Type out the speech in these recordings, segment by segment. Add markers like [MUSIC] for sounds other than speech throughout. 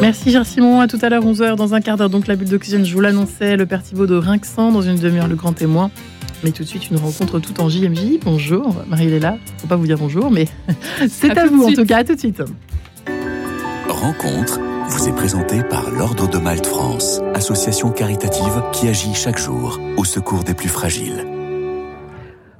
Merci Gérard Simon, à tout à l'heure 11h dans un quart d'heure donc la bulle d'oxygène je vous l'annonçais, le père Thibault de Rinxan dans une demi-heure le grand témoin. Mais tout de suite une rencontre tout en JMJ. Bonjour, Marie-Léla. Faut pas vous dire bonjour, mais [LAUGHS] c'est à, vous en tout cas. À tout de suite. Rencontre vous est présentée par l'Ordre de Malte France, association caritative qui agit chaque jour au secours des plus fragiles.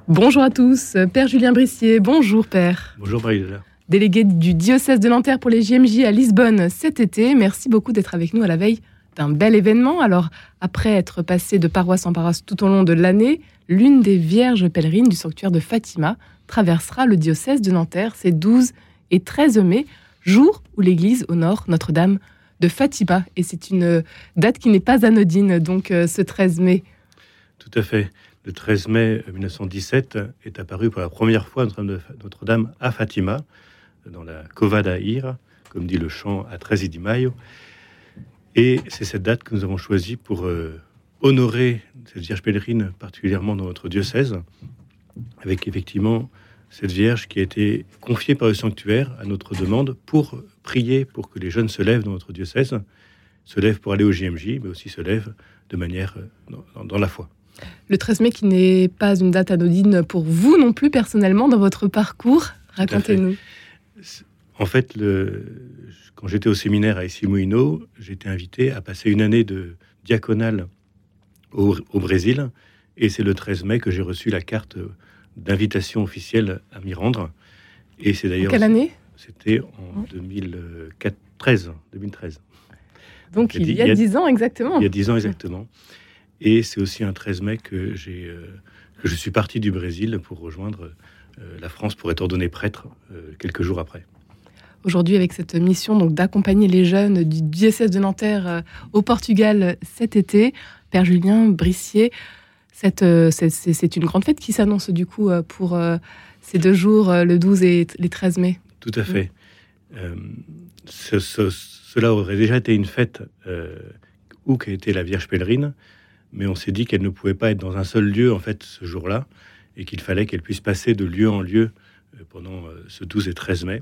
Bonjour à tous, Père Julien Brissier. Bonjour Père. Bonjour Marie-Léla délégué du diocèse de Nanterre pour les JMJ à Lisbonne cet été. Merci beaucoup d'être avec nous à la veille d'un bel événement. Alors, après être passé de paroisse en paroisse tout au long de l'année, l'une des vierges pèlerines du sanctuaire de Fatima traversera le diocèse de Nanterre ces 12 et 13 mai, jour où l'église honore Notre-Dame de Fatima. Et c'est une date qui n'est pas anodine, donc euh, ce 13 mai. Tout à fait. Le 13 mai 1917 est apparu pour la première fois Notre-Dame à Fatima dans la Covada Ir, comme dit le chant à 13 di Maio. Et c'est cette date que nous avons choisie pour euh, honorer cette Vierge pèlerine, particulièrement dans notre diocèse, avec effectivement cette Vierge qui a été confiée par le sanctuaire à notre demande pour prier pour que les jeunes se lèvent dans notre diocèse, se lèvent pour aller au JMJ, mais aussi se lèvent de manière euh, dans, dans la foi. Le 13 mai qui n'est pas une date anodine pour vous non plus personnellement dans votre parcours, racontez-nous. En fait, le, quand j'étais au séminaire à Essimoino, j'étais invité à passer une année de diaconale au, Brésil. Et c'est le 13 mai que j'ai reçu la carte d'invitation officielle à m'y rendre. Et c'est d'ailleurs. Quelle année? C'était en 2013. 2013. Donc, il y a dix ans exactement. Il y a dix ans exactement. Et c'est aussi un 13 mai que, j'ai, euh, que je suis parti du Brésil pour rejoindre la France pour être ordonné prêtre euh, quelques jours après. Aujourd'hui, avec cette mission donc d'accompagner les jeunes du diocèse de Nanterre euh, au Portugal cet été, Père Julien Brissier, c'est une grande fête qui s'annonce du coup pour ces deux jours, le 12 et les 13 mai. Tout à fait. cela aurait déjà été une fête où qu'a été la Vierge pèlerine, mais on s'est dit qu'elle ne pouvait pas être dans un seul lieu en fait ce jour-là et qu'il fallait qu'elle puisse passer de lieu en lieu euh, pendant euh, ce 12 et 13 mai.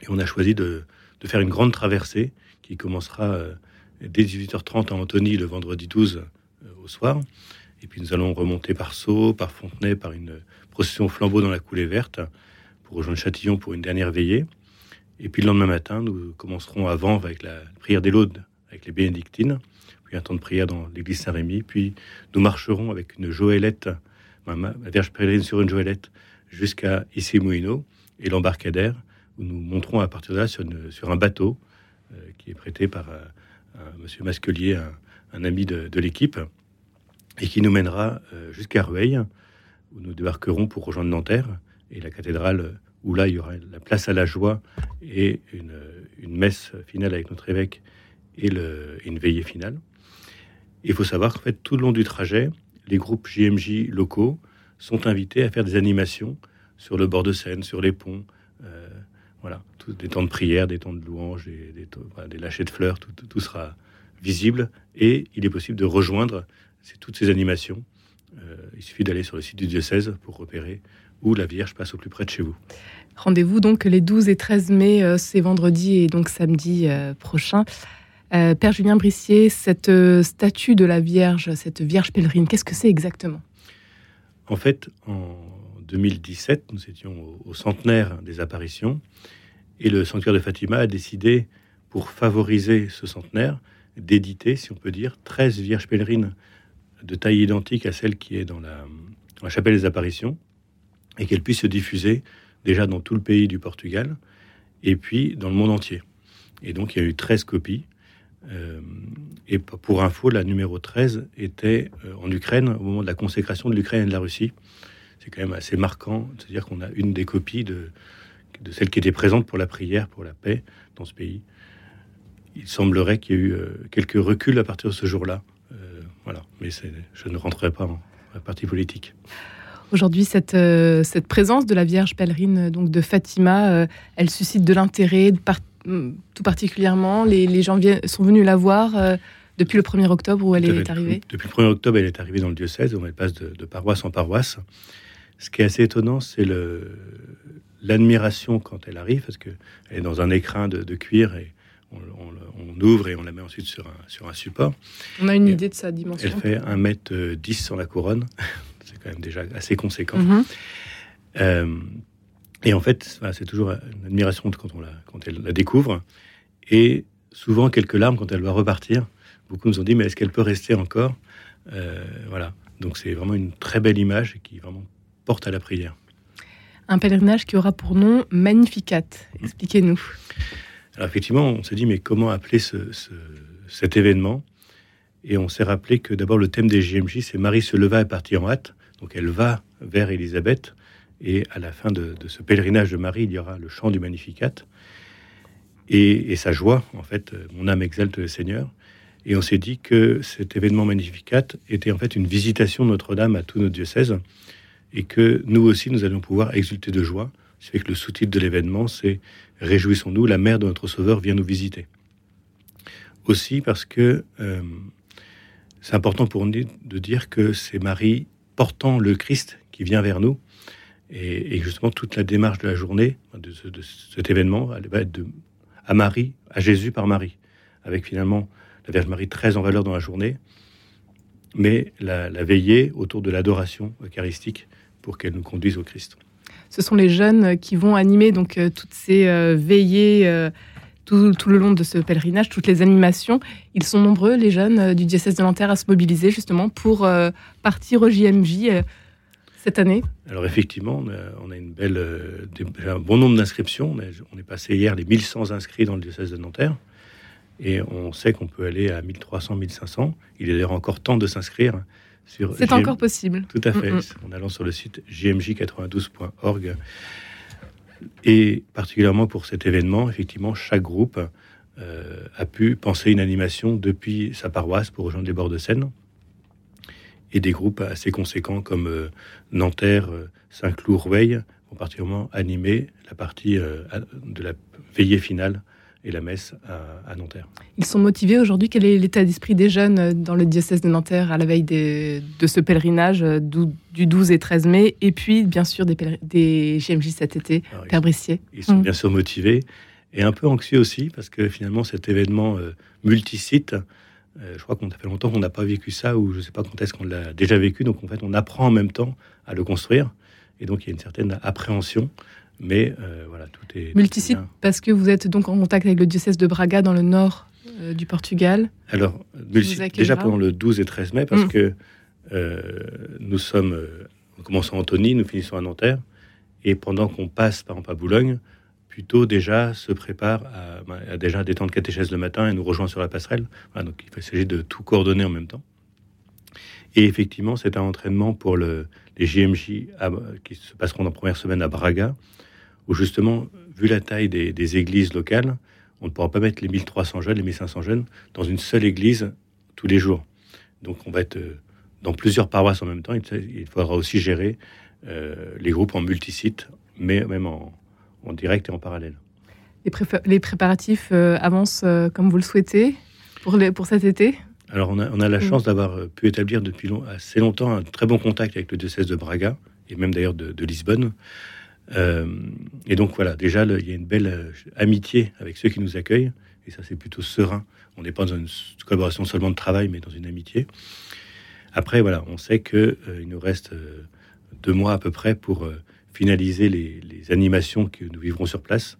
Et on a choisi de, faire une grande traversée qui commencera euh, dès 18h30 à Antony le vendredi 12 au soir. Et puis nous allons remonter par Sceaux, par Fontenay, par une procession flambeau dans la coulée verte pour rejoindre Châtillon pour une dernière veillée. Et puis le lendemain matin, nous commencerons avant avec la prière des laudes avec les bénédictines, puis un temps de prière dans l'église Saint-Rémy, puis nous marcherons avec une joëlette Vierge pèlerine sur une joëlette jusqu'à Issy-Mouino et l'embarcadère, où nous monterons à partir de là sur, un bateau euh, qui est prêté par euh, monsieur Masquelier, un, ami de, l'équipe, et qui nous mènera euh, jusqu'à Rueil, où nous débarquerons pour rejoindre Nanterre et la cathédrale, où là il y aura la place à la joie et une, messe finale avec notre évêque et, et une veillée finale. Il faut savoir qu'en fait, tout le long du trajet, les groupes JMJ locaux sont invités à faire des animations sur le bord de Seine, sur les ponts, euh, voilà, des temps de prière, des temps de louange, des, des, lâchers de fleurs, tout, sera visible et il est possible de rejoindre toutes ces animations. Euh, il suffit d'aller sur le site du diocèse pour repérer où la Vierge passe au plus près de chez vous. Rendez-vous donc les 12 et 13 mai, euh, c'est vendredi et donc samedi prochain. Euh, Père Julien Brissier, cette euh, statue de la Vierge, cette Vierge pèlerine, qu'est-ce que c'est exactement? En fait, en 2017, nous étions au, centenaire des apparitions et le sanctuaire de Fatima a décidé, pour favoriser ce centenaire, d'éditer, si on peut dire, 13 Vierges pèlerines de taille identique à celle qui est dans la, chapelle des apparitions et qu'elle puisse se diffuser déjà dans tout le pays du Portugal et puis dans le monde entier. Et donc il y a eu 13 copies euh, et pour info, la numéro 13 était euh, en Ukraine au moment de la consécration de l'Ukraine et de la Russie. C'est quand même assez marquant, c'est-à-dire qu'on a une des copies de, celle qui était présente pour la prière, pour la paix dans ce pays. Il semblerait qu'il y ait eu euh, quelques reculs à partir de ce jour-là. voilà, mais je ne rentrerai pas en, partie politique. Aujourd'hui, cette, présence de la Vierge pèlerine donc de Fatima, elle suscite de l'intérêt de part tout particulièrement Les, gens sont venus la voir euh, depuis le 1er octobre où elle est arrivée Depuis le 1er octobre, elle est arrivée dans le diocèse, où elle passe de, paroisse en paroisse. Ce qui est assez étonnant, c'est l'admiration quand elle arrive, parce qu'elle est dans un écrin de, cuir et on, ouvre et on la met ensuite sur un, sur un support. On a une idée de sa dimension. Elle fait 1m10 sur la couronne, [LAUGHS] c'est quand même déjà assez conséquent. Mhm. Euh, et en fait, c'est toujours une admiration quand, on la, quand elle la découvre. Et souvent, quelques larmes quand elle va repartir. Beaucoup nous ont dit, mais est-ce qu'elle peut rester encore? Euh, Voilà. Donc c'est vraiment une très belle image qui vraiment porte à la prière. Un pèlerinage qui aura pour nom Magnificat. Expliquez-nous. Alors effectivement, on s'est dit, mais comment appeler ce, cet événement? Et on s'est rappelé que d'abord le thème des JMJ, c'est Marie se leva et partit en hâte. Donc elle va vers Élisabeth. Et à la fin de, ce pèlerinage de Marie, il y aura le chant du Magnificat. Et, sa joie, en fait, mon âme exalte le Seigneur. Et on s'est dit que cet événement Magnificat était en fait une visitation de Notre-Dame à tous nos diocèses et que nous aussi, nous allons pouvoir exulter de joie. Ce fait que le sous-titre de l'événement, c'est Réjouissons-nous, la mère de notre Sauveur vient nous visiter. Aussi parce que euh, c'est important pour nous de dire que c'est Marie portant le Christ qui vient vers nous. Et, justement, toute la démarche de la journée, de, cet événement, elle va être de, à Marie, à Jésus par Marie, avec finalement la Vierge Marie très en valeur dans la journée, mais la, veillée autour de l'adoration eucharistique pour qu'elle nous conduise au Christ. Ce sont les jeunes qui vont animer donc euh, toutes ces euh, veillées euh, tout, tout, le long de ce pèlerinage, toutes les animations. Ils sont nombreux, les jeunes du diocèse de Nanterre, à se mobiliser justement pour partir au JMJ cette année Alors effectivement, on a, une belle, un bon nombre d'inscriptions. On, est passé hier les 1100 inscrits dans le diocèse de Nanterre. Et on sait qu'on peut aller à 1300, 1500. Il est d'ailleurs encore temps de s'inscrire. sur. C'est encore possible. Tout à fait. En allant sur le site jmj92.org. Et particulièrement pour cet événement, effectivement, chaque groupe euh, a pu penser une animation depuis sa paroisse pour rejoindre les bords de Seine et des groupes assez conséquents comme euh, Nanterre, euh, Saint-Cloud, Roueil vont particulièrement animer la partie euh, de la veillée finale et la messe à, Nanterre. Ils sont motivés aujourd'hui? Quel est l'état d'esprit des jeunes dans le diocèse de Nanterre à la veille de ce pèlerinage du 12 et 13 mai Et puis, bien sûr, des, des GMJ cet été, Père Brissier? Ils sont mmh. bien sûr motivés et un peu anxieux aussi parce que finalement, cet événement multisite je crois qu'on a fait longtemps qu'on n'a pas vécu ça, ou je ne sais pas quand est-ce qu'on l'a déjà vécu. Donc en fait, on apprend en même temps à le construire. Et donc il y a une certaine appréhension. Mais euh, voilà, tout est. Multisite, parce que vous êtes donc en contact avec le diocèse de Braga dans le nord euh, du Portugal. Alors, déjà pendant le 12 et 13 mai, parce mmh. que nous sommes. nous commençons à Antony, nous finissons à Nanterre. Et pendant qu'on passe par exemple à Boulogne, plutôt déjà se prépare à, déjà des temps de catéchèse le matin et nous rejoint sur la passerelle. donc il s'agit de tout coordonner en même temps. Et effectivement, c'est un entraînement pour le, les JMJ qui se passeront en première semaine à Braga, où justement, vu la taille des, églises locales, on ne pourra pas mettre les 1300 jeunes, les 1500 jeunes dans une seule église tous les jours. Donc on va être euh, dans plusieurs paroisses en même temps. Il, faudra aussi gérer euh, les groupes en multisite, mais même en, en direct et en parallèle. Les, préparatifs euh, avancent euh, comme vous le souhaitez pour, les, pour cet été? Alors, on a, on a la mm. chance d'avoir euh, pu établir depuis assez longtemps un très bon contact avec le diocèse de Braga, et même d'ailleurs de, Lisbonne. et donc, voilà, déjà, il y a une belle amitié avec ceux qui nous accueillent, et ça, c'est plutôt serein. On n'est pas dans une collaboration seulement de travail, mais dans une amitié. Après, voilà, on sait qu'il il nous reste deux mois à peu près pour finaliser les, animations que nous vivrons sur place,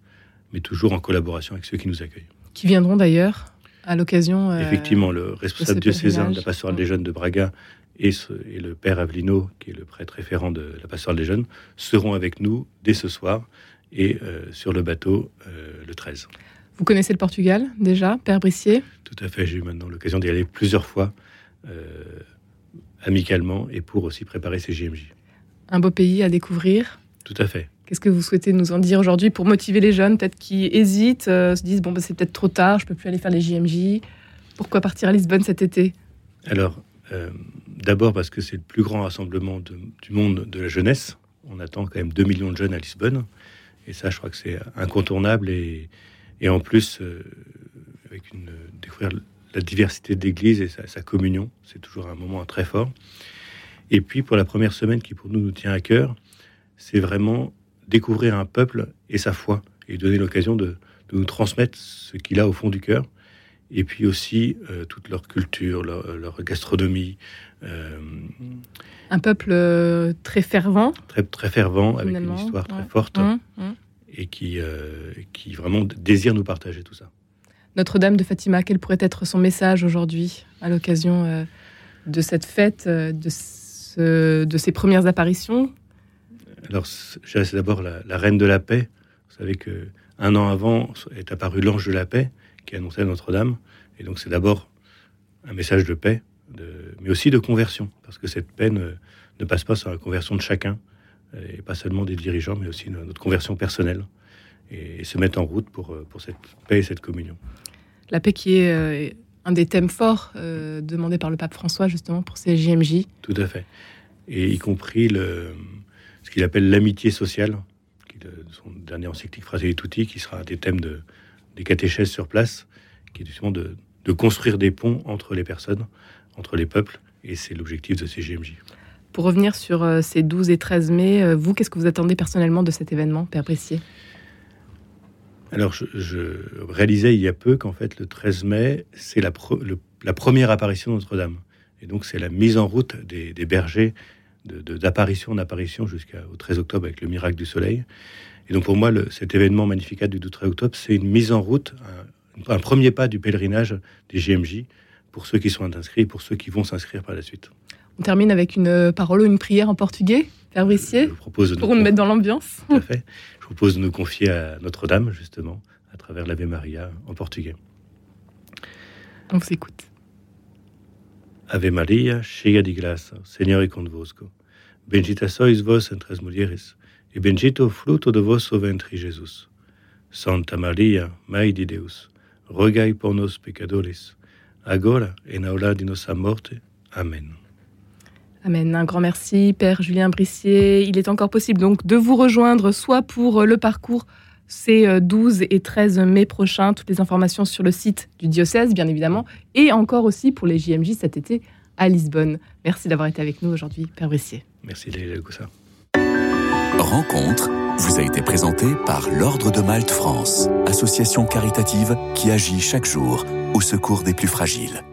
mais toujours en collaboration avec ceux qui nous accueillent. Qui viendront d'ailleurs à l'occasion. Euh, Effectivement, le responsable diocésain de la pastorale des jeunes de Braga et, et, le père Avelino, qui est le prêtre référent de la pastorale des jeunes, seront avec nous dès ce soir et euh, sur le bateau euh, le 13. Vous connaissez le Portugal déjà, Père Brissier? Tout à fait, j'ai eu maintenant l'occasion d'y aller plusieurs fois, amicalement, et pour aussi préparer ces JMJ. Un beau pays à découvrir tout à fait. Qu'est-ce que vous souhaitez nous en dire aujourd'hui pour motiver les jeunes, peut-être qui hésitent, euh, se disent bon, bah, c'est peut-être trop tard, je peux plus aller faire les JMJ. Pourquoi partir à Lisbonne cet été? Alors, euh, d'abord parce que c'est le plus grand rassemblement du monde de la jeunesse. On attend quand même 2 millions de jeunes à Lisbonne. Et ça, je crois que c'est incontournable. Et, et en plus, euh, avec une, découvrir la diversité d'églises et sa, sa communion, c'est toujours un moment très fort. Et puis, pour la première semaine qui, pour nous, nous tient à cœur, c'est vraiment découvrir un peuple et sa foi, et donner l'occasion de, de, nous transmettre ce qu'il a au fond du cœur, et puis aussi euh, toute leur culture, leur, leur gastronomie. Euh, un peuple euh, très fervent. Très, très fervent, avec une histoire très forte, mmh, mmh. et qui, euh, qui vraiment désire nous partager tout ça. Notre-Dame de Fatima, quel pourrait être son message aujourd'hui à l'occasion de cette fête, de, ce, de, ces premières apparitions? Alors, c'est d'abord la, la, reine de la paix. Vous savez que un an avant est apparu l'ange de la paix qui annonçait Notre-Dame, et donc c'est d'abord un message de paix, de, mais aussi de conversion, parce que cette paix ne, ne, passe pas sur la conversion de chacun, et pas seulement des dirigeants, mais aussi notre conversion personnelle, et, et se mettre en route pour, pour cette paix et cette communion la paix qui est euh, un des thèmes forts euh, demandés par le pape François justement pour ces JMJ. Tout à fait. Et y compris le, qu'il appelle l'amitié sociale, qui est son dernier encyclique Fratelli Tutti, qui sera des thèmes de, des catéchèses sur place, qui est justement de, de construire des ponts entre les personnes, entre les peuples, et c'est l'objectif de ces JMJ. Pour revenir sur euh, ces 12 et 13 mai, euh, vous, qu'est-ce que vous attendez personnellement de cet événement, Père Brissier alors, je, je, réalisais il y a peu qu'en fait, le 13 mai, c'est la, le, la, première apparition de Notre-Dame. Et donc, c'est la mise en route des, des bergers d'apparition de, en apparition jusqu'au 13 octobre avec le miracle du soleil. Et donc, pour moi, le, cet événement magnificat du 13 octobre, c'est une mise en route, un, un, premier pas du pèlerinage des JMJ pour ceux qui sont inscrits et pour ceux qui vont s'inscrire par la suite. On termine avec une parole ou une prière en portugais, Père Brissier, pour nous mettre dans l'ambiance. [LAUGHS] Tout à fait. Je propose de nous confier à Notre-Dame, justement, à travers l'Ave Maria en portugais. On vous écoute. Ave Maria, cheia de graça, o Senhor convosco. Bendita sois vós entre as mulheres, e fruto de vosso ventre, Jesus. Santa Maria, Mãe de Deus, rogai por nós pecadores, agora e na hora de nossa morte. Amen. Amen. Un grand merci, Père Julien Brissier. Il est encore possible donc de vous rejoindre, soit pour le parcours ces 12 et 13 mai prochains, toutes les informations sur le site du diocèse, bien évidemment, et encore aussi pour les JMJ cet été à Lisbonne. Merci d'avoir été avec nous aujourd'hui, Père Brissier. Merci, Léa ça. Rencontre vous a été présentée par l'Ordre de Malte France, association caritative qui agit chaque jour au secours des plus fragiles.